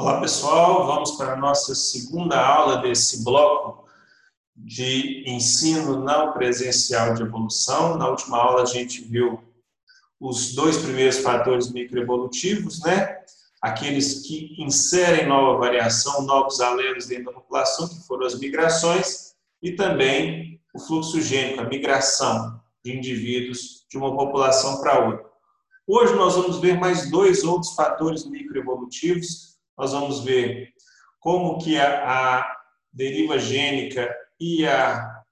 Olá pessoal, vamos para a nossa segunda aula desse bloco de ensino não presencial de evolução. Na última aula a gente viu os dois primeiros fatores microevolutivos, né? Aqueles que inserem nova variação, novos alelos dentro da população, que foram as migrações, e também o fluxo gênico, a migração de indivíduos de uma população para outra. Hoje nós vamos ver mais dois outros fatores microevolutivos nós vamos ver como que a, a deriva gênica e a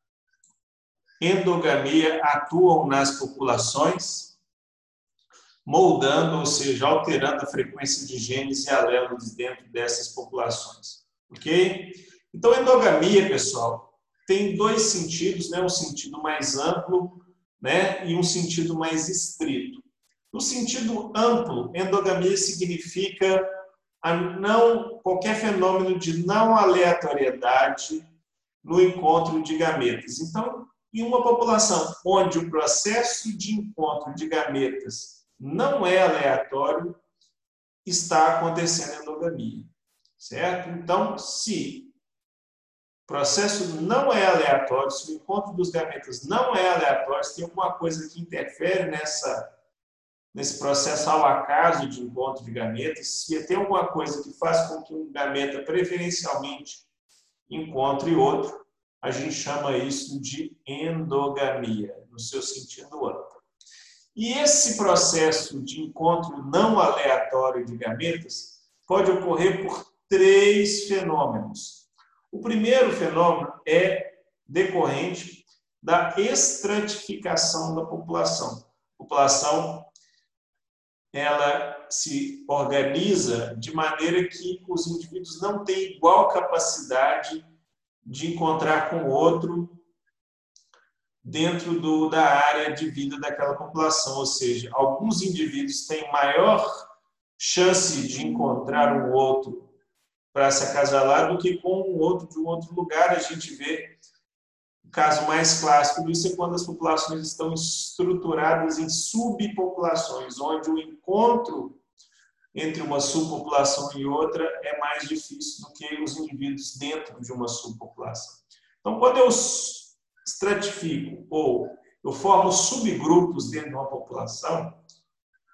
endogamia atuam nas populações, moldando, ou seja, alterando a frequência de genes e alelos dentro dessas populações. Ok? Então, endogamia, pessoal, tem dois sentidos, né? um sentido mais amplo né? e um sentido mais estrito. No sentido amplo, endogamia significa não qualquer fenômeno de não aleatoriedade no encontro de gametas. Então, em uma população onde o processo de encontro de gametas não é aleatório, está acontecendo endogamia, certo? Então, se o processo não é aleatório, se o encontro dos gametas não é aleatório, se tem alguma coisa que interfere nessa nesse processo ao acaso de encontro de gametas, se tem alguma coisa que faz com que um gameta preferencialmente encontre outro, a gente chama isso de endogamia, no seu sentido amplo. E esse processo de encontro não aleatório de gametas pode ocorrer por três fenômenos. O primeiro fenômeno é decorrente da estratificação da população. População ela se organiza de maneira que os indivíduos não têm igual capacidade de encontrar com o outro dentro do, da área de vida daquela população, ou seja, alguns indivíduos têm maior chance de encontrar um outro para se acasalar do que com um outro de um outro lugar. A gente vê o caso mais clássico disso é quando as populações estão estruturadas em subpopulações, onde o encontro entre uma subpopulação e outra é mais difícil do que os indivíduos dentro de uma subpopulação. Então, quando eu estratifico ou eu formo subgrupos dentro de uma população,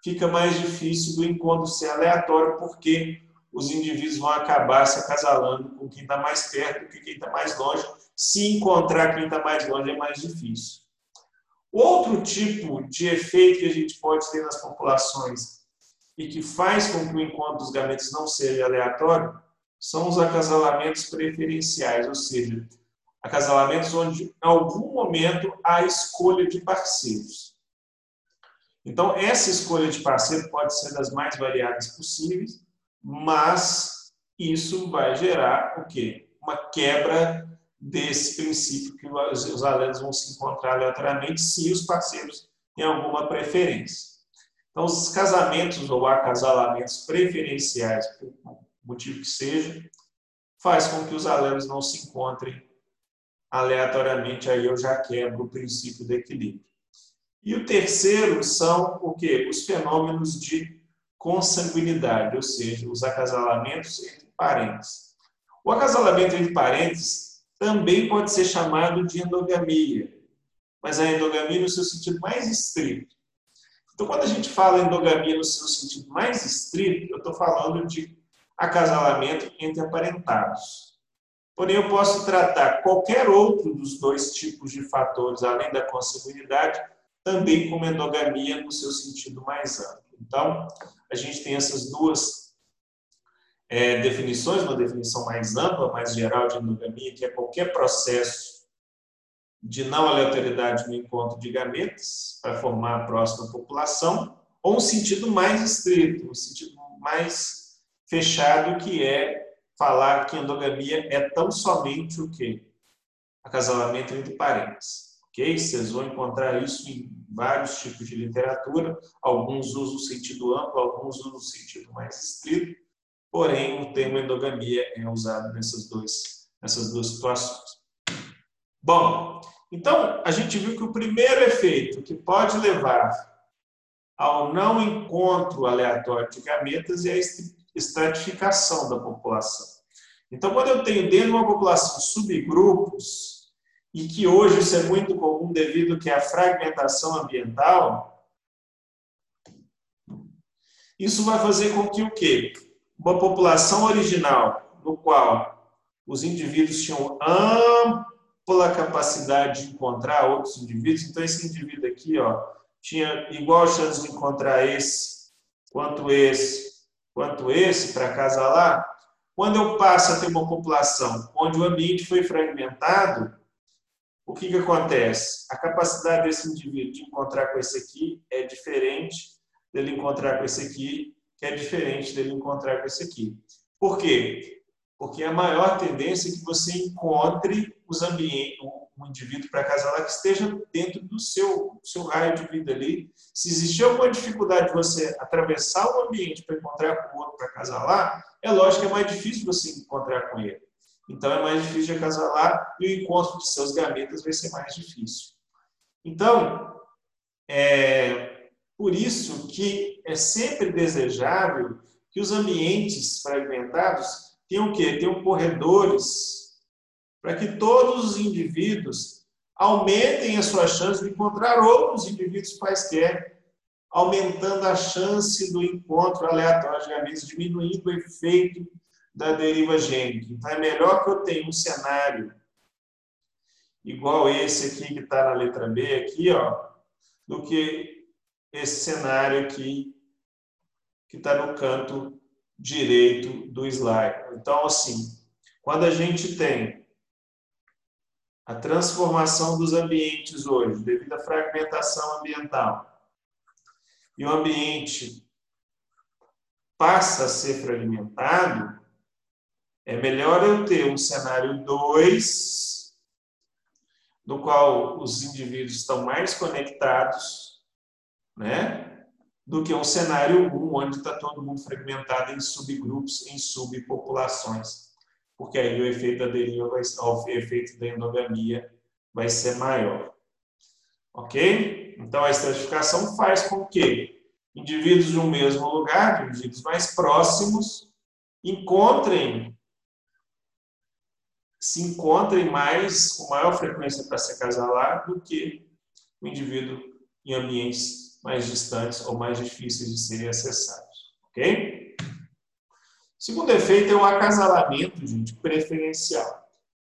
fica mais difícil do encontro ser aleatório, porque os indivíduos vão acabar se acasalando com quem está mais perto do que quem está mais longe, se encontrar quem está mais longe é mais difícil. Outro tipo de efeito que a gente pode ter nas populações e que faz com que o encontro dos gametas não seja aleatório são os acasalamentos preferenciais, ou seja, acasalamentos onde em algum momento há escolha de parceiros. Então, essa escolha de parceiro pode ser das mais variadas possíveis, mas isso vai gerar o quê? Uma quebra desse princípio que os, os alelos vão se encontrar aleatoriamente se os parceiros têm alguma preferência. Então, os casamentos ou acasalamentos preferenciais, por motivo que seja, faz com que os alelos não se encontrem aleatoriamente, aí eu já quebro o princípio do equilíbrio. E o terceiro são o quê? Os fenômenos de consanguinidade, ou seja, os acasalamentos entre parentes. O acasalamento entre parentes também pode ser chamado de endogamia, mas a endogamia no seu sentido mais estrito. Então, quando a gente fala endogamia no seu sentido mais estrito, eu estou falando de acasalamento entre aparentados. Porém, eu posso tratar qualquer outro dos dois tipos de fatores, além da consanguinidade, também como endogamia no seu sentido mais amplo. Então, a gente tem essas duas é, definições, uma definição mais ampla, mais geral de endogamia, que é qualquer processo de não aleatoriedade no encontro de gametas para formar a próxima população, ou um sentido mais estrito, um sentido mais fechado, que é falar que endogamia é tão somente o que? Acasalamento entre parentes. Ok? Vocês vão encontrar isso em vários tipos de literatura. Alguns usam o sentido amplo, alguns usam o sentido mais estrito porém o termo endogamia é usado nessas, dois, nessas duas situações. Bom, então a gente viu que o primeiro efeito que pode levar ao não encontro aleatório de gametas e à estratificação da população. Então, quando eu tenho dentro de uma população subgrupos, e que hoje isso é muito comum devido que à fragmentação ambiental, isso vai fazer com que o quê? Uma população original, no qual os indivíduos tinham ampla capacidade de encontrar outros indivíduos, então esse indivíduo aqui, ó, tinha igual chance de encontrar esse, quanto esse, quanto esse para acasalar, quando eu passo a ter uma população onde o ambiente foi fragmentado, o que, que acontece? A capacidade desse indivíduo de encontrar com esse aqui é diferente dele encontrar com esse aqui, que é diferente dele encontrar com esse aqui. Por quê? Porque a maior tendência é que você encontre os ambientes, um indivíduo para acasalar que esteja dentro do seu, seu raio de vida ali. Se existir alguma dificuldade de você atravessar o ambiente para encontrar com o outro para acasalar, é lógico que é mais difícil você encontrar com ele. Então é mais difícil de acasalar e o encontro de seus gametas vai ser mais difícil. Então, é por isso que é sempre desejável que os ambientes fragmentados tenham o quê? Tenham corredores para que todos os indivíduos aumentem a sua chance de encontrar outros indivíduos quaisquer, aumentando a chance do encontro gametas, diminuindo o efeito da deriva gênica. Então, é melhor que eu tenha um cenário igual esse aqui que está na letra B, aqui, ó, do que esse cenário aqui que está no canto direito do slide. Então, assim, quando a gente tem a transformação dos ambientes hoje, devido à fragmentação ambiental, e o ambiente passa a ser fragmentado, é melhor eu ter um cenário 2, no qual os indivíduos estão mais conectados, né? Do que um cenário 1, um, onde está todo mundo fragmentado em subgrupos, em subpopulações porque aí o efeito da deriva, vai, o efeito da endogamia vai ser maior. Ok? Então, a estratificação faz com que indivíduos de um mesmo lugar, indivíduos mais próximos, encontrem, se encontrem mais, com maior frequência para se acasalar do que o indivíduo em ambientes mais distantes ou mais difíceis de serem acessados. Ok? Segundo efeito é o acasalamento, gente, preferencial.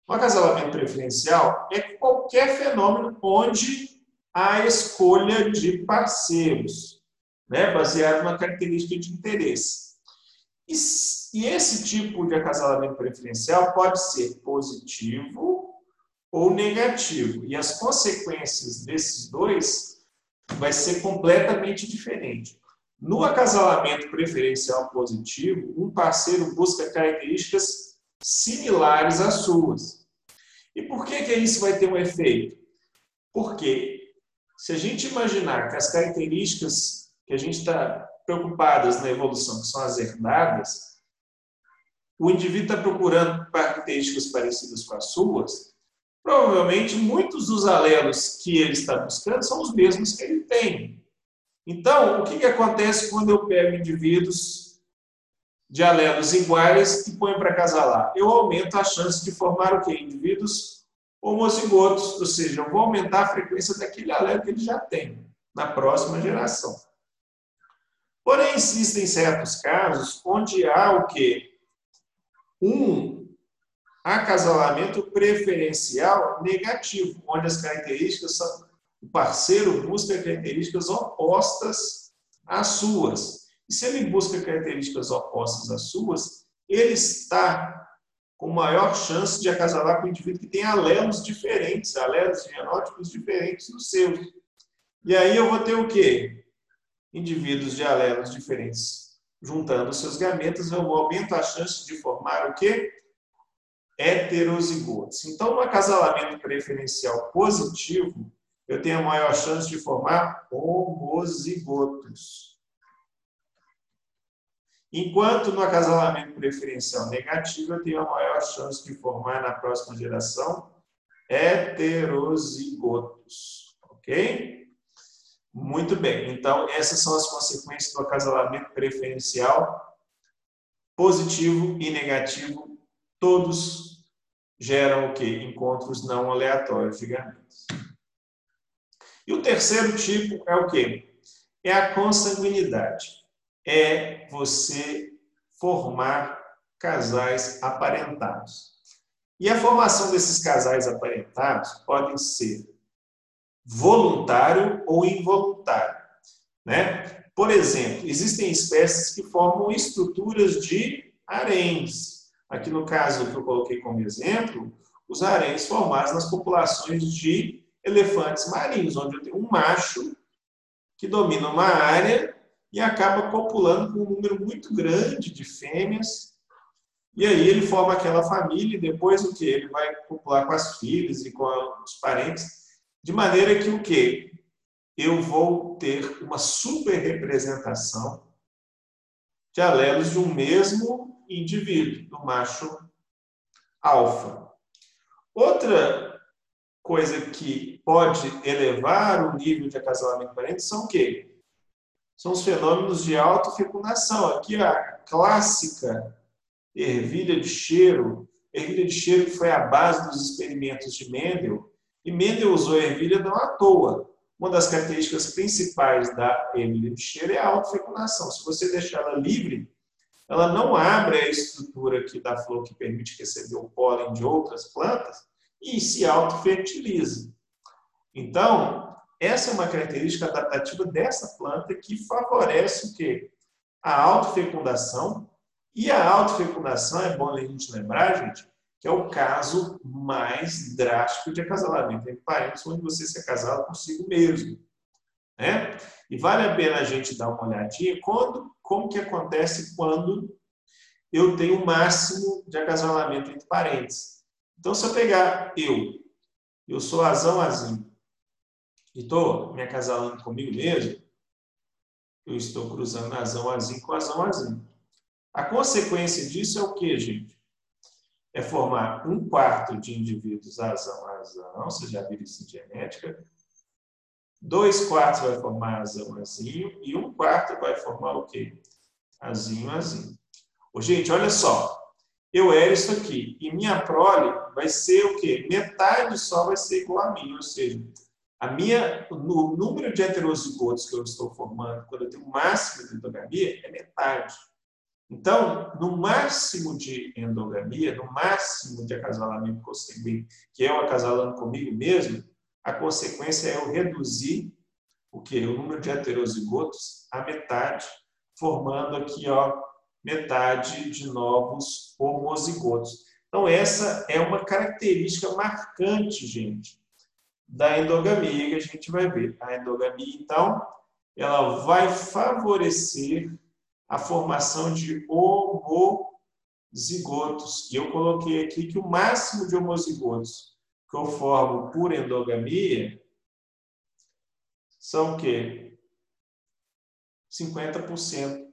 O acasalamento preferencial é qualquer fenômeno onde há escolha de parceiros, né, baseado na característica de interesse. E, e esse tipo de acasalamento preferencial pode ser positivo ou negativo. E as consequências desses dois vai ser completamente diferente. No acasalamento preferencial positivo, um parceiro busca características similares às suas. E por que, que isso vai ter um efeito? Porque se a gente imaginar que as características que a gente está preocupadas na evolução, que são as herdadas, o indivíduo está procurando características parecidas com as suas, provavelmente muitos dos alelos que ele está buscando são os mesmos que ele tem. Então, o que, que acontece quando eu pego indivíduos de alelos iguais e ponho para casalar? Eu aumento a chance de formar o quê? Indivíduos homozigotos, ou seja, eu vou aumentar a frequência daquele alelo que ele já tem na próxima geração. Porém, existem certos casos onde há o quê? Um acasalamento preferencial negativo, onde as características são o parceiro busca características opostas às suas. E se ele busca características opostas às suas, ele está com maior chance de acasalar com indivíduo que tem alelos diferentes, alelos genótipos diferentes dos seus. E aí eu vou ter o quê? Indivíduos de alelos diferentes. Juntando seus gametas, eu aumento a chance de formar o quê? Heterozigotos. Então, no acasalamento preferencial positivo, eu tenho a maior chance de formar homozigotos. Enquanto no acasalamento preferencial negativo, eu tenho a maior chance de formar na próxima geração heterozigotos. Ok? Muito bem. Então, essas são as consequências do acasalamento preferencial. Positivo e negativo, todos geram o quê? Encontros não aleatórios de gametas. E o terceiro tipo é o quê? É a consanguinidade. É você formar casais aparentados. E a formação desses casais aparentados podem ser voluntário ou involuntário. Né? Por exemplo, existem espécies que formam estruturas de haréns. Aqui no caso que eu coloquei como exemplo, os haréns formados nas populações de elefantes marinhos, onde eu tenho um macho que domina uma área e acaba copulando com um número muito grande de fêmeas e aí ele forma aquela família e depois o que? Ele vai copular com as filhas e com os parentes, de maneira que o que? Eu vou ter uma super representação de alelos de um mesmo indivíduo, do macho alfa. Outra coisa que pode elevar o nível de acasalamento parente são o quê? São os fenômenos de autofecundação. Aqui a clássica ervilha de cheiro, ervilha de cheiro foi a base dos experimentos de Mendel, e Mendel usou a ervilha não à toa. Uma das características principais da ervilha de cheiro é a autofecundação. Se você deixar ela livre, ela não abre a estrutura aqui da flor que permite receber o pólen de outras plantas e se autofertiliza. Então, essa é uma característica adaptativa dessa planta que favorece o quê? A autofecundação e a autofecundação, é bom a gente lembrar, gente, que é o caso mais drástico de acasalamento entre parentes, onde você se acasala consigo mesmo. Né? E vale a pena a gente dar uma olhadinha quando, como que acontece quando eu tenho o máximo de acasalamento entre parentes. Então, se eu pegar eu, eu sou azão azinho, e estou me acasalando comigo mesmo, eu estou cruzando azão azinho com azão azinho. A consequência disso é o que, gente? É formar um quarto de indivíduos azão-azão, você já viram isso genética. Dois quartos vai formar azão-azinho e um quarto vai formar o quê? Azinho-azinho. Ô, gente, olha só. Eu era isso aqui e minha prole vai ser o quê? Metade só vai ser igual a mim, ou seja, a minha, o número de heterozigotos que eu estou formando quando eu tenho o máximo de endogamia é metade. Então, no máximo de endogamia, no máximo de acasalamento consanguíneo, que é o acasalando comigo mesmo, a consequência é eu reduzir o que? O número de heterozigotos a metade, formando aqui ó, metade de novos homozigotos. Então, essa é uma característica marcante, gente, da endogamia que a gente vai ver. A endogamia, então, ela vai favorecer a formação de homozigotos. E eu coloquei aqui que o máximo de homozigotos que eu formo por endogamia são o quê? 50%.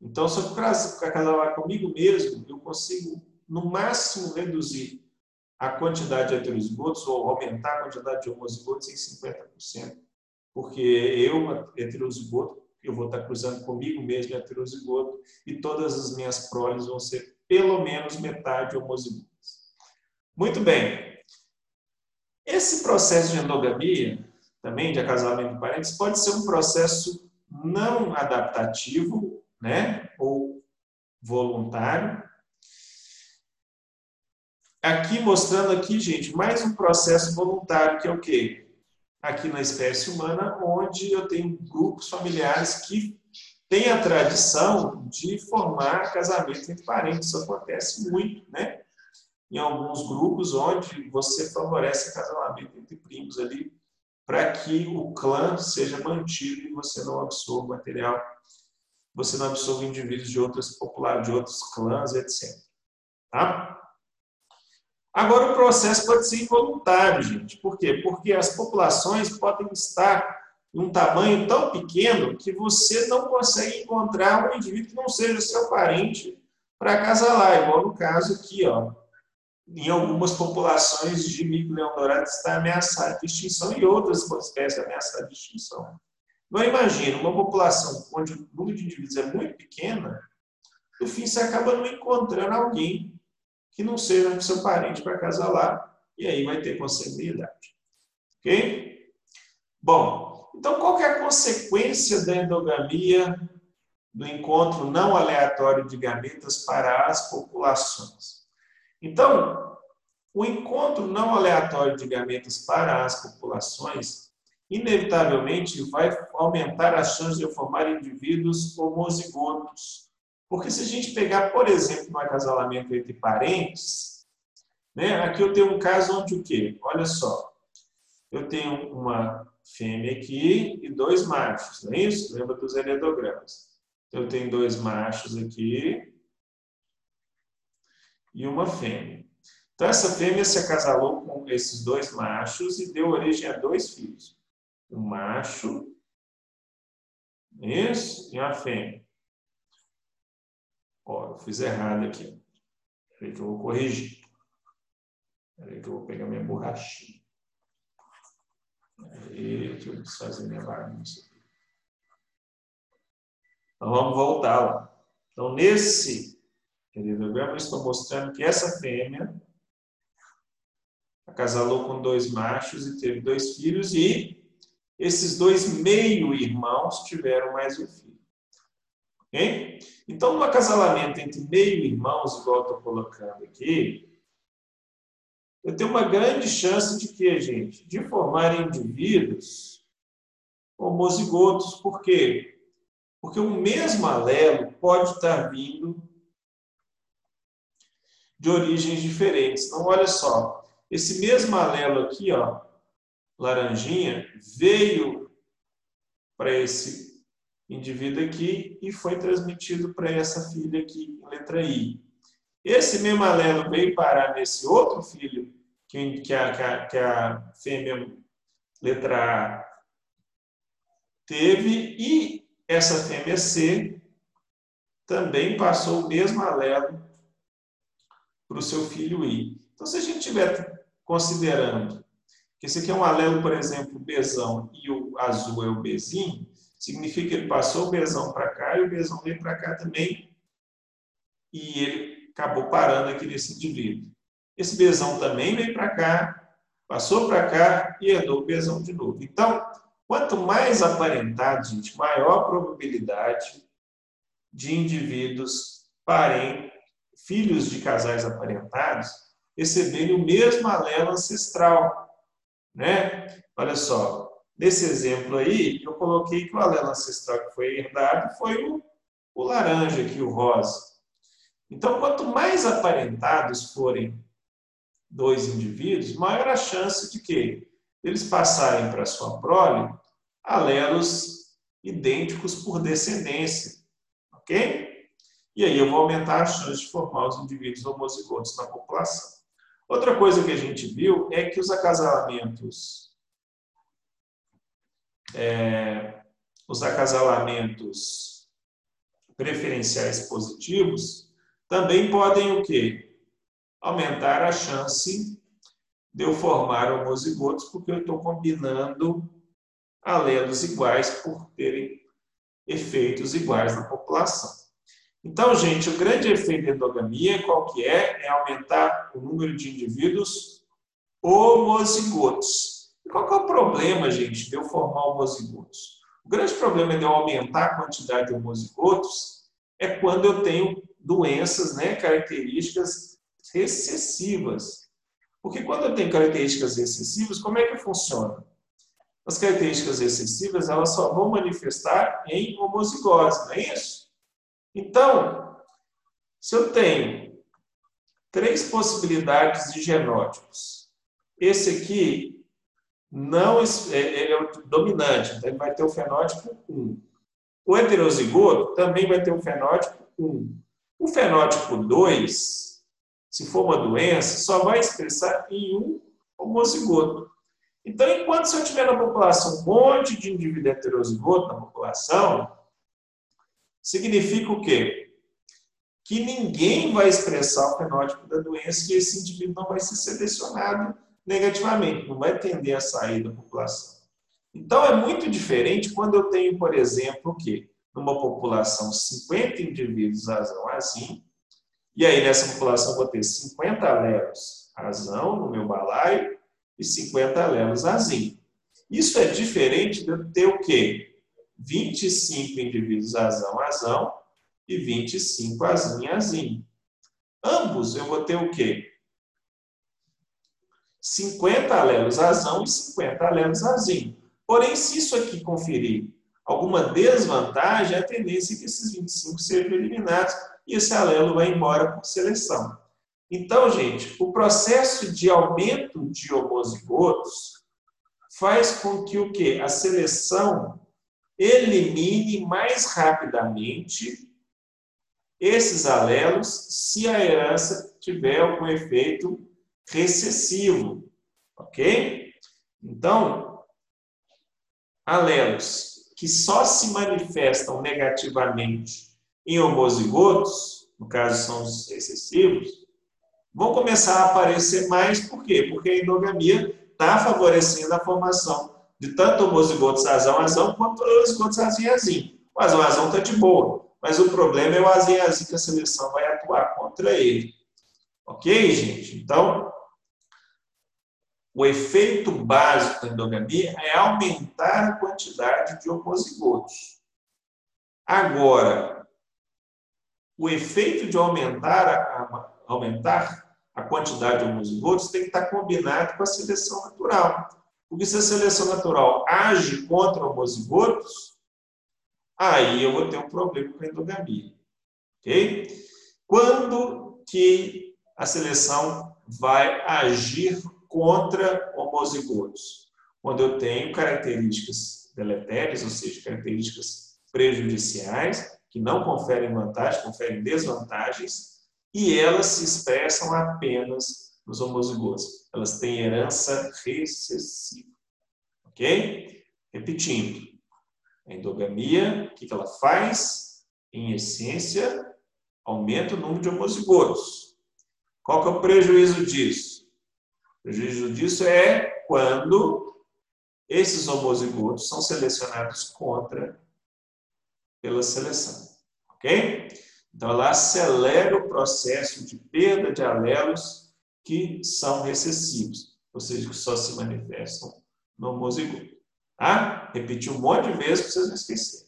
Então, se eu casar comigo mesmo, eu consigo, no máximo, reduzir a quantidade de heterozigotos ou aumentar a quantidade de homozigotos em 50%. Porque eu, heterozigoto, eu vou estar cruzando comigo mesmo heterozigoto e todas as minhas proles vão ser pelo menos metade homozigotas. Muito bem. Esse processo de endogamia, também de acasalamento de parentes, pode ser um processo não adaptativo, né, ou voluntário. Aqui mostrando aqui, gente, mais um processo voluntário que é o quê? aqui na espécie humana, onde eu tenho grupos familiares que têm a tradição de formar casamento entre parentes. Isso acontece muito, né? Em alguns grupos onde você favorece casamento entre primos ali, para que o clã seja mantido e você não absorva material, você não absorva indivíduos de outras populares, de outros clãs, etc. Tá? Agora, o processo pode ser involuntário, gente. Por quê? Porque as populações podem estar em um tamanho tão pequeno que você não consegue encontrar um indivíduo que não seja seu parente para acasalar, igual no caso aqui, ó, em algumas populações de mico-leão dourado está ameaçada de extinção e outras espécies ameaçadas de extinção. Agora imagina, uma população onde o número de indivíduos é muito pequena, no fim você acaba não encontrando alguém que não seja seu parente para casar lá, e aí vai ter consanguinidade. Ok? Bom, então qual é a consequência da endogamia do encontro não aleatório de gametas para as populações? Então, o encontro não aleatório de gametas para as populações inevitavelmente vai aumentar as chances de formar indivíduos homozigotos. Porque se a gente pegar, por exemplo, um acasalamento entre parentes, né, aqui eu tenho um caso onde o quê? Olha só, eu tenho uma fêmea aqui e dois machos, não é isso? Lembra dos heredogramas. Então, eu tenho dois machos aqui e uma fêmea. Então, essa fêmea se acasalou com esses dois machos e deu origem a dois filhos. Um macho, isso, e uma fêmea. Ó, eu fiz errado aqui. Peraí que eu vou corrigir. Peraí que eu vou pegar minha borrachinha. Aí, deixa eu desfazer minha bagunça. Então, vamos voltar lá. Então, nesse queridograma, estou mostrando que essa fêmea acasalou com dois machos e teve dois filhos, e esses dois meio-irmãos tiveram mais um filho. Okay? Então, no acasalamento entre meio-irmãos, igual estou colocando aqui, eu tenho uma grande chance de que, gente? De formar indivíduos homozigotos. Por quê? Porque o mesmo alelo pode estar vindo de origens diferentes. Então, olha só, esse mesmo alelo aqui, ó, laranjinha, veio para esse indivíduo aqui e foi transmitido para essa filha aqui, letra I. Esse mesmo alelo veio parar nesse outro filho que, que, a, que, a, que a fêmea letra A teve e essa fêmea C também passou o mesmo alelo para o seu filho I. Então, se a gente estiver considerando que esse aqui é um alelo, por exemplo, Bzão e o azul é o Bzinho, significa que ele passou o Bzão para cá e o Bzão veio para cá também e ele acabou parando aqui nesse indivíduo. Esse Bzão também veio para cá, passou para cá e herdou o Bzão de novo. Então, quanto mais aparentado, gente, maior a probabilidade de indivíduos parentes, filhos de casais aparentados, receberem o mesmo alelo ancestral. Né? Olha só, nesse exemplo aí, eu coloquei que o alelo ancestral que foi herdado foi o, o laranja aqui, o rosa. Então, quanto mais aparentados forem dois indivíduos, maior a chance de que eles passarem para sua prole alelos idênticos por descendência. Ok? E aí eu vou aumentar a chance de formar os indivíduos homozigotos na população. Outra coisa que a gente viu é que os acasalamentos é, os acasalamentos preferenciais positivos também podem o quê? aumentar a chance de eu formar homozigotos, porque eu estou combinando alelos iguais por terem efeitos iguais na população. Então, gente, o grande efeito da endogamia, qual que é? É aumentar o número de indivíduos homozigotos. E qual que é o problema, gente, de eu formar homozigotos? O grande problema de eu aumentar a quantidade de homozigotos é quando eu tenho doenças, né, características recessivas. Porque quando eu tenho características recessivas, como é que funciona? As características recessivas elas só vão manifestar em homozigose, não é isso? Então, se eu tenho três possibilidades de genótipos, esse aqui não é, ele é o dominante, então ele vai ter o fenótipo 1. O heterozigoto também vai ter o fenótipo 1. O fenótipo 2 se for uma doença, só vai expressar em um homozigoto. Então, enquanto se eu tiver na população um monte de indivíduo heterozigoto na população, significa o quê? que ninguém vai expressar o fenótipo da doença, que esse indivíduo não vai ser selecionado negativamente, não vai tender a sair da população. Então, é muito diferente quando eu tenho, por exemplo, o quê? Numa população, 50 indivíduos azão azim, e aí nessa população eu vou ter 50 alelos azão no meu balaio e 50 alelos azim. Isso é diferente de eu ter o quê? 25 indivíduos azão azão e 25 azim azim. Ambos eu vou ter o quê? 50 alelos azão e 50 alelos azim. Porém, se isso aqui conferir alguma desvantagem, a tendência é que esses 25 sejam eliminados e esse alelo vai embora por seleção. Então, gente, o processo de aumento de homozigotos faz com que o quê? A seleção elimine mais rapidamente esses alelos se a herança tiver algum efeito recessivo, ok? Então, alelos que só se manifestam negativamente em homozigotos, no caso são os recessivos, vão começar a aparecer mais, por quê? Porque a endogamia está favorecendo a formação de tanto homozigotos azão-azão quanto homozigotos azim-azim. O azão-azão está de boa, mas o problema é o azim-azim que a seleção vai atuar contra ele. Ok, gente? Então, o efeito básico da endogamia é aumentar a quantidade de homozigotos. Agora, o efeito de aumentar a, aumentar a quantidade de homozigotos tem que estar combinado com a seleção natural. Porque se a seleção natural age contra homozigotos, aí eu vou ter um problema com a endogamia. Ok? Quando que a seleção vai agir contra homozigotos. Quando eu tenho características deletérias, ou seja, características prejudiciais, que não conferem vantagens, conferem desvantagens, e elas se expressam apenas nos homozigotos. Elas têm herança recessiva. Ok? Repetindo. A endogamia, o que ela faz? Em essência, aumenta o número de homozigotos. Qual que é o prejuízo disso? O prejuízo disso é quando esses homozigotos são selecionados contra pela seleção. Ok? Então, ela acelera o processo de perda de alelos que são recessivos, ou seja, que só se manifestam no homozigoto. Tá? Repetir um monte de vezes para vocês não esquecerem.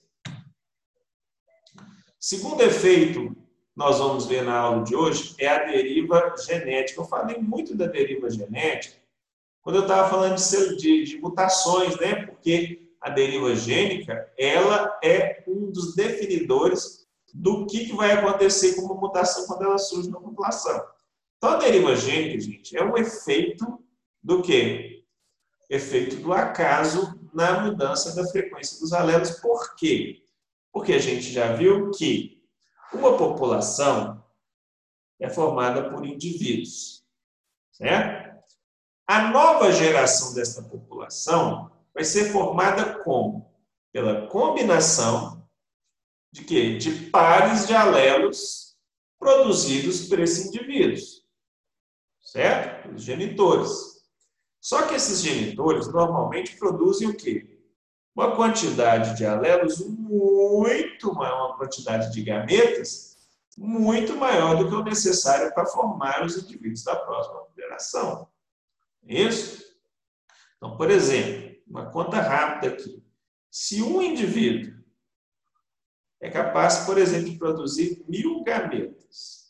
Segundo efeito nós vamos ver na aula de hoje é a deriva genética. Eu falei muito da deriva genética quando eu estava falando de, de, de, mutações, né? Porque a deriva gênica ela é um dos definidores do que, que vai acontecer com uma mutação quando ela surge na população. Então, a deriva gênica, gente, é um efeito do quê? Efeito do acaso na mudança da frequência dos alelos. Por quê? Porque a gente já viu que uma população é formada por indivíduos, certo? A nova geração dessa população vai ser formada como? Pela combinação de quê? De pares de alelos produzidos por esses indivíduos, certo? Os genitores. Só que esses genitores normalmente produzem o quê? uma quantidade de alelos muito maior, uma quantidade de gametas muito maior do que o necessário para formar os indivíduos da próxima geração. Isso? Então, por exemplo, uma conta rápida aqui. Se um indivíduo é capaz, por exemplo, de produzir mil gametas,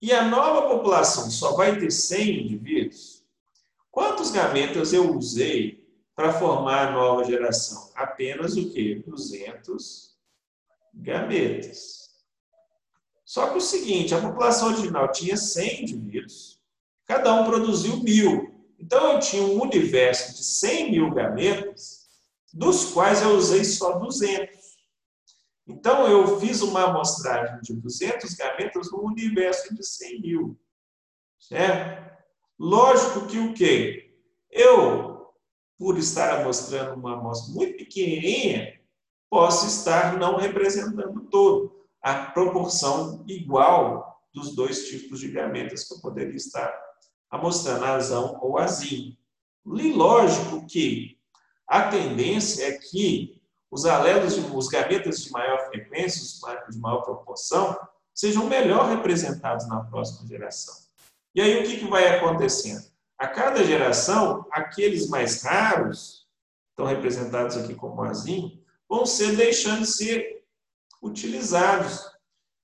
e a nova população só vai ter 100 indivíduos, Quantos gametas eu usei para formar a nova geração? Apenas o quê? 200 gametas. Só que o seguinte, a população original tinha 100 indivíduos, cada um produziu mil. Então, eu tinha um universo de 100 mil gametas, dos quais eu usei só 200. Então, eu fiz uma amostragem de 200 gametas no universo de 100 mil. Certo? Lógico que o quê? Eu, por estar mostrando uma amostra muito pequenininha, possa estar não representando todo, a proporção igual dos dois tipos de gametas que eu poderia estar amostrando, azão ou azinho. E lógico que a tendência é que os alelos, os gametas de maior frequência, os de maior proporção, sejam melhor representados na próxima geração. E aí o que, que vai acontecendo? A cada geração, aqueles mais raros, estão representados aqui como azinho, vão ser deixando de ser utilizados.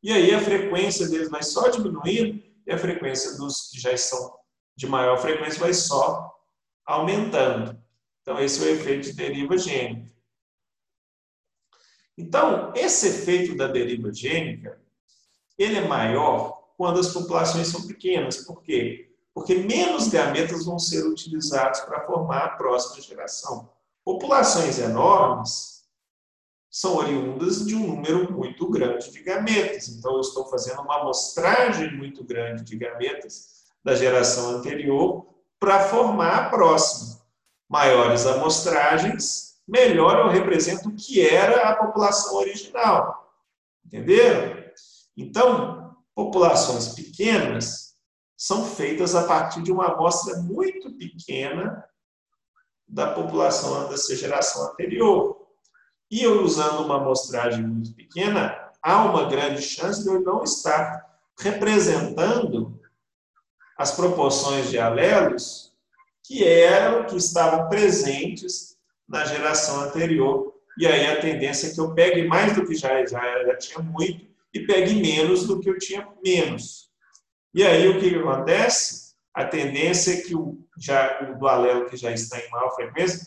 E aí a frequência deles vai só diminuindo e a frequência dos que já estão de maior frequência vai só aumentando. Então, esse é o efeito de deriva gênica. Então, esse efeito da deriva gênica, ele é maior quando as populações são pequenas. Por quê? Porque menos gametas vão ser utilizados para formar a próxima geração. Populações enormes são oriundas de um número muito grande de gametas. Então, eu estou fazendo uma amostragem muito grande de gametas da geração anterior para formar a próxima. Maiores amostragens, melhor eu represento o que era a população original. Entenderam? Então, populações pequenas são feitas a partir de uma amostra muito pequena da população dessa geração anterior. E eu usando uma amostragem muito pequena, há uma grande chance de eu não estar representando as proporções de alelos que eram, que estavam presentes na geração anterior. E aí a tendência é que eu pegue mais do que já, já, já tinha muito e pegue menos do que eu tinha menos. E aí o que acontece? A tendência é que o, já, o do alelo que já está em maior frequência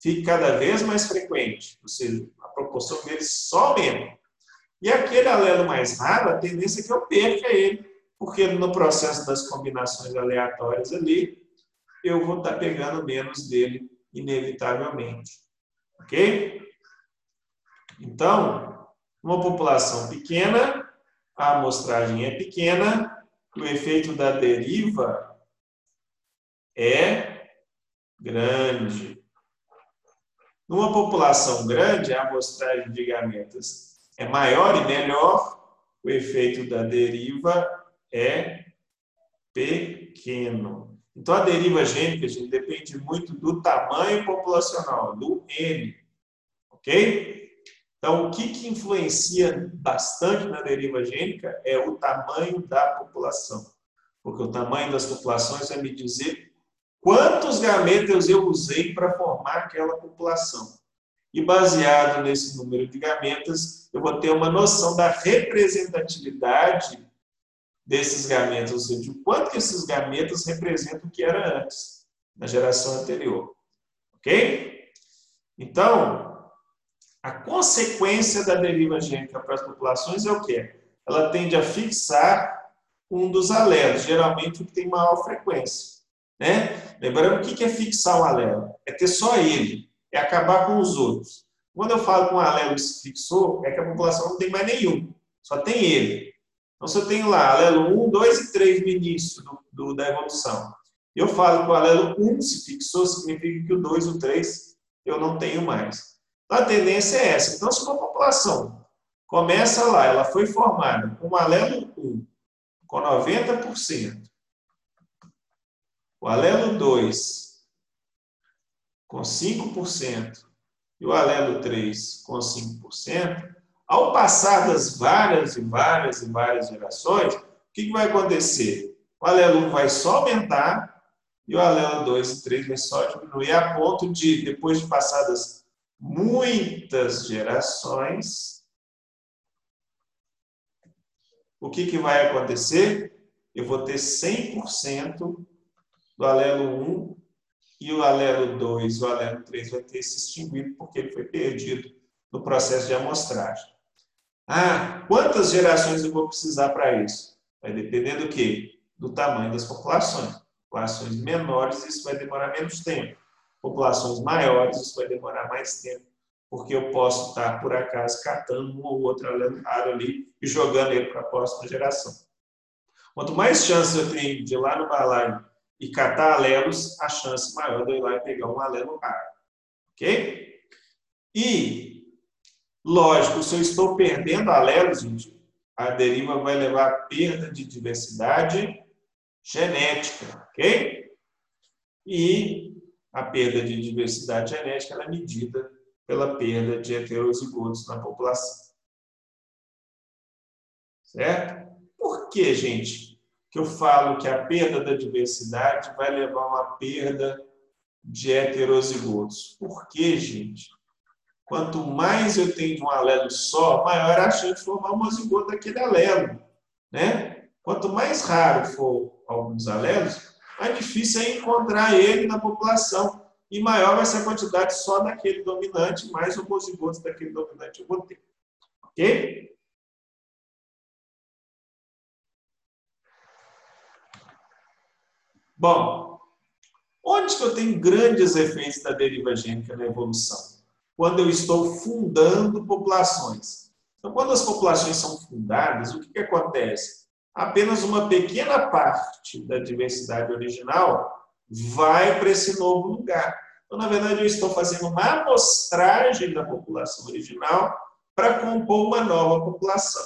fique cada vez mais frequente, ou seja, a proporção dele só aumenta. E aquele alelo mais raro, a tendência é que eu perca ele, porque no processo das combinações aleatórias ali, eu vou estar pegando menos dele, inevitavelmente. Ok? Então, uma população pequena, a amostragem é pequena, o efeito da deriva é grande. Numa população grande, a amostragem de gametas é maior e melhor, o efeito da deriva é pequeno. Então, a deriva gênica, gente, depende muito do tamanho populacional, do N. Ok? Então, o que, que influencia bastante na deriva gênica é o tamanho da população. Porque o tamanho das populações vai me dizer quantos gametas eu usei para formar aquela população. E baseado nesse número de gametas, eu vou ter uma noção da representatividade desses gametas, ou seja, o quanto que esses gametas representam o que era antes, na geração anterior. Ok? Então, a consequência da deriva gênica para as populações é o quê? Ela tende a fixar um dos alelos, geralmente o que tem maior frequência. Né? Lembrando, o que é fixar o alelo? É ter só ele, é acabar com os outros. Quando eu falo que um alelo se fixou, é que a população não tem mais nenhum, só tem ele. Então, se eu tenho lá alelo 1, 2 e 3 no início do, do, da evolução, eu falo que o alelo 1 se fixou, significa que o 2 e o 3 eu não tenho mais. Então, a tendência é essa. Então, se uma população começa lá, ela foi formada com o alelo 1 com 90%, o alelo 2 com 5% e o alelo 3 com 5%, ao passar das várias e várias e várias gerações, o que, vai acontecer? O alelo 1 vai só aumentar e o alelo 2 e 3 vai só diminuir a ponto de, depois de passadas muitas gerações, o que, que vai acontecer? Eu vou ter 100% do alelo 1 e o alelo 2 e o alelo 3 vai ter se extinguido porque ele foi perdido no processo de amostragem. Ah, quantas gerações eu vou precisar para isso? Vai depender do quê? Do tamanho das populações. Populações menores, isso vai demorar menos tempo. Populações maiores, isso vai demorar mais tempo, porque eu posso estar, por acaso, catando um ou outro raro ali e jogando ele para a próxima geração. Quanto mais chance eu tenho de ir lá no balaio e catar alelos, a chance maior de eu ir lá e pegar um alelo raro. Ok? E Lógico, se eu estou perdendo alelos, gente, a deriva vai levar a perda de diversidade genética, ok? E a perda de diversidade genética é medida pela perda de heterozigotos na população. Certo? Por que, gente, que eu falo que a perda da diversidade vai levar a uma perda de heterozigotos? Por que, gente? Quanto mais eu tenho de um alelo só, maior a chance de formar um zigoto daquele alelo. Né? Quanto mais raro for alguns alelos, mais difícil é encontrar ele na população. E maior vai ser a quantidade só daquele dominante, mais homozigotos daquele dominante eu vou ter. Ok? Bom, onde que eu tenho grandes efeitos da deriva gênica na evolução? Quando eu estou fundando populações. Então, quando as populações são fundadas, o que, que acontece? Apenas uma pequena parte da diversidade original vai para esse novo lugar. Então, na verdade, eu estou fazendo uma amostragem da população original para compor uma nova população.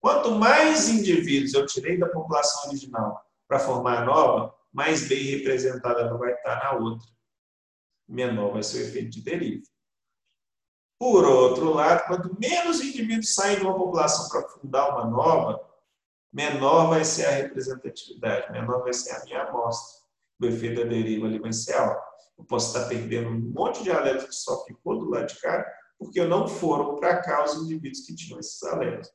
Quanto mais indivíduos eu tirei da população original para formar a nova, mais bem representada ela vai estar na outra. Menor vai ser o efeito de deriva. Por outro lado, quanto menos indivíduos saem de uma população para fundar uma nova, menor vai ser a representatividade, menor vai ser a minha amostra. O efeito da deriva ali vai ser alto. Eu posso estar perdendo um monte de alelos que só ficou do lado de cá, porque não foram para cá os indivíduos que tinham esses alelos.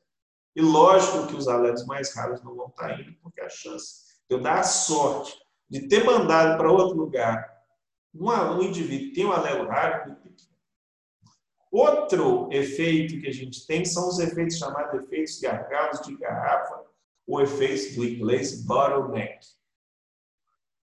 E lógico que os alelos mais raros não vão estar indo, porque a chance de eu dar a sorte de ter mandado para outro lugar um, indivíduo que tem um alelo raro. Outro efeito que a gente tem são os efeitos chamados efeitos gargalos de garrafa, ou efeitos do inglês bottleneck.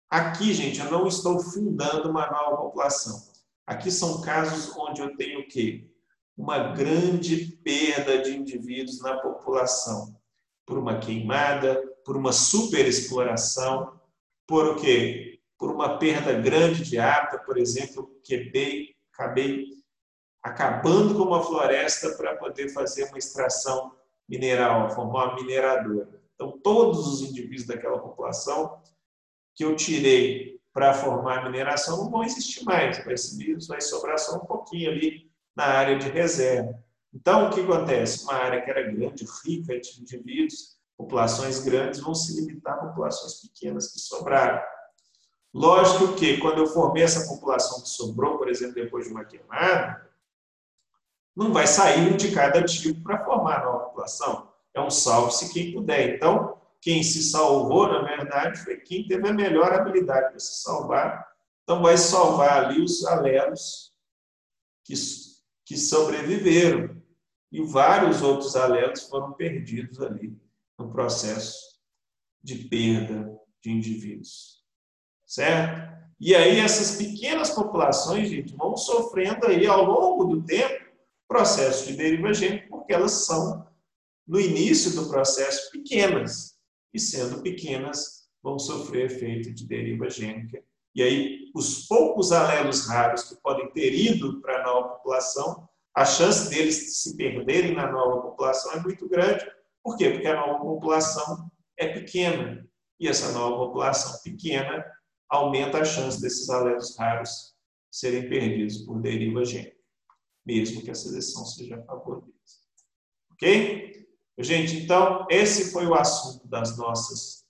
Aqui, gente, eu não estou fundando uma nova população. Aqui são casos onde eu tenho o quê? Uma grande perda de indivíduos na população. Por uma queimada, por uma superexploração, por o quê? Por uma perda grande de hábitat, por exemplo, quebrei, acabei acabando com uma floresta para poder fazer uma extração mineral, formar uma mineradora. Então, todos os indivíduos daquela população que eu tirei para formar mineração não vão existir mais. Vai, vai sobrar só um pouquinho ali na área de reserva. Então, o que acontece? Uma área que era grande, rica de indivíduos, populações grandes vão se limitar a populações pequenas que sobraram. Lógico que, quando eu formei essa população que sobrou, por exemplo, depois de uma queimada, não vai sair um de cada tipo para formar a nova população. É um salve-se quem puder. Então, quem se salvou, na verdade, foi quem teve a melhor habilidade para se salvar. Então, vai salvar ali os alelos que, que sobreviveram. E vários outros alelos foram perdidos ali no processo de perda de indivíduos. Certo? E aí, essas pequenas populações, gente, vão sofrendo aí ao longo do tempo processo de deriva gênica, porque elas são, no início do processo, pequenas. E sendo pequenas, vão sofrer efeito de deriva gênica. E aí, os poucos alelos raros que podem ter ido para a nova população, a chance deles se perderem na nova população é muito grande. Por quê? Porque a nova população é pequena. E essa nova população pequena aumenta a chance desses alelos raros serem perdidos por deriva gênica mesmo que a seleção seja a favor deles. Ok? Gente, então, esse foi o assunto das nossas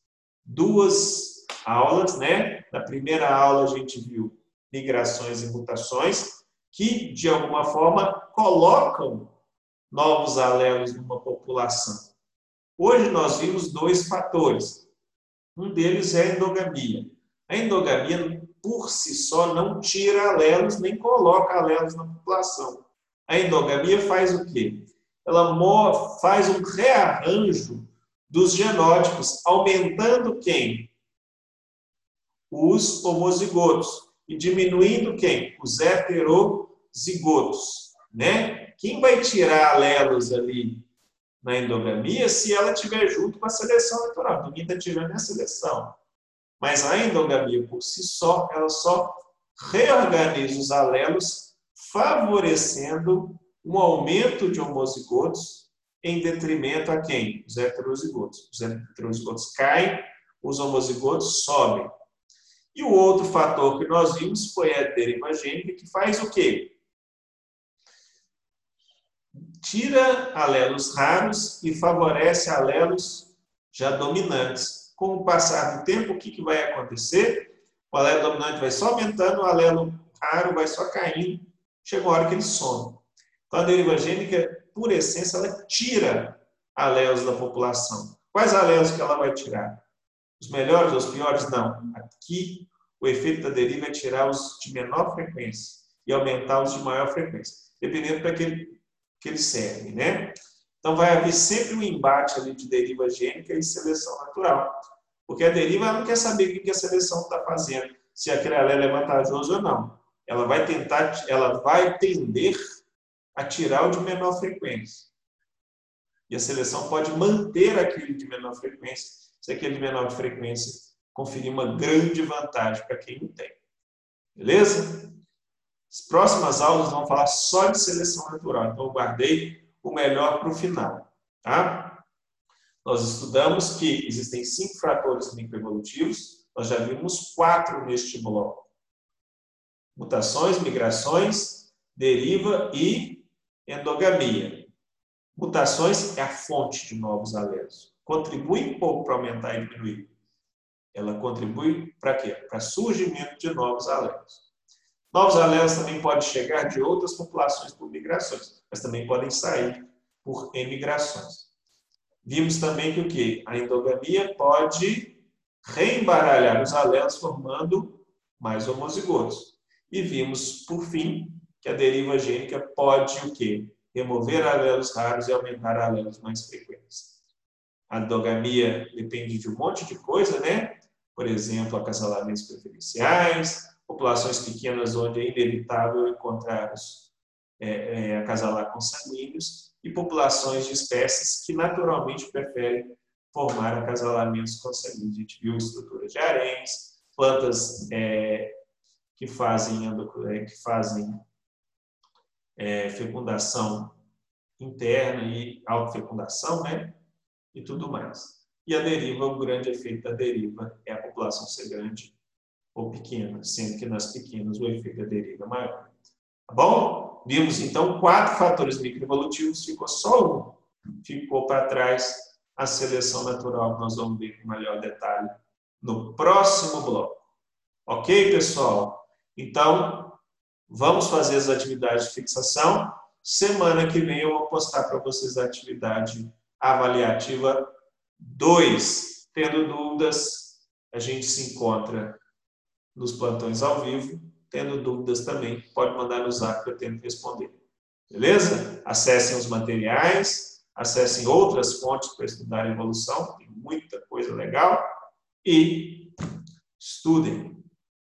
duas aulas, né? Na primeira aula a gente viu migrações e mutações, que de alguma forma colocam novos alelos numa população. Hoje nós vimos dois fatores. Um deles é a endogamia. A endogamia por si só não tira alelos nem coloca alelos na população. A endogamia faz o quê? Ela faz um rearranjo dos genótipos, aumentando quem? Os homozigotos e diminuindo quem? Os heterozigotos, né? Quem vai tirar alelos ali na endogamia se ela estiver junto com a seleção natural? Ninguém está tirando a seleção. Mas a endogamia por si só, ela só reorganiza os alelos, favorecendo um aumento de homozigotos em detrimento a quem? Os heterozigotos. Os heterozigotos caem, os homozigotos sobem. E o outro fator que nós vimos foi a deriva gênica, que faz o quê? Tira alelos raros e favorece alelos já dominantes. Com o passar do tempo, o que, que vai acontecer? O alelo dominante vai só aumentando, o alelo raro vai só caindo. Chega uma hora que ele some. Então, a deriva gênica, por essência, ela tira alelos da população. Quais alelos que ela vai tirar? Os melhores ou os piores? Não. Aqui, o efeito da deriva é tirar os de menor frequência e aumentar os de maior frequência, dependendo para que, ele, que eles servem, né? Então, vai haver sempre um embate ali de deriva gênica e seleção natural. Porque a deriva não quer saber o que a seleção está fazendo, se aquele alelo é vantajoso ou não. Ela vai tentar, ela vai tender a tirar o de menor frequência. E a seleção pode manter aquele de menor frequência se aquele de menor frequência conferir uma grande vantagem para quem não tem. Beleza? As próximas aulas vão falar só de seleção natural, então eu guardei o melhor para o final. Tá? Nós estudamos que existem cinco fatores microevolutivos, nós já vimos quatro neste bloco. Mutações, migrações, deriva e endogamia. Mutações é a fonte de novos alelos contribui pouco para aumentar e diminuir. Ela contribui para quê? Para surgimento de novos alelos. Novos alelos também podem chegar de outras populações por migrações, mas também podem sair por emigrações. Vimos também que o que? A endogamia pode reembaralhar os alelos formando mais homozigotos. E vimos, por fim, que a deriva gênica pode o quê? Remover alelos raros e aumentar alelos mais frequentes. A endogamia depende de um monte de coisa, né? Por exemplo, acasalamentos preferenciais, populações pequenas onde é inevitável encontrar os, é, é, acasalar consanguíneos e populações de espécies que naturalmente preferem formar acasalamentos consanguíneos. A gente viu estruturas de haréns, plantas é, que fazem, é, que fazem é, fecundação interna e autofecundação, né? e tudo mais. E a deriva, o grande efeito da deriva é a população ser grande ou pequena, sendo que nas pequenas o efeito da deriva é maior. Tá bom? Vimos então quatro fatores microevolutivos, ficou só um. Ficou para trás a seleção natural, que nós vamos ver com maior detalhe no próximo bloco. Ok, pessoal? Então, vamos fazer as atividades de fixação. Semana que vem eu vou postar para vocês a atividade avaliativa 2. Tendo dúvidas, a gente se encontra nos plantões ao vivo. Tendo dúvidas também, pode mandar no zap que eu tento responder. Beleza? Acessem os materiais, acessem outras fontes para estudar a evolução, tem muita coisa legal. E estudem.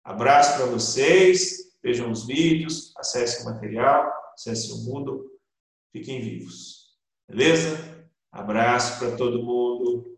Abraço para vocês, vejam os vídeos, acessem o material, acessem o mundo, fiquem vivos. Beleza? Abraço para todo mundo.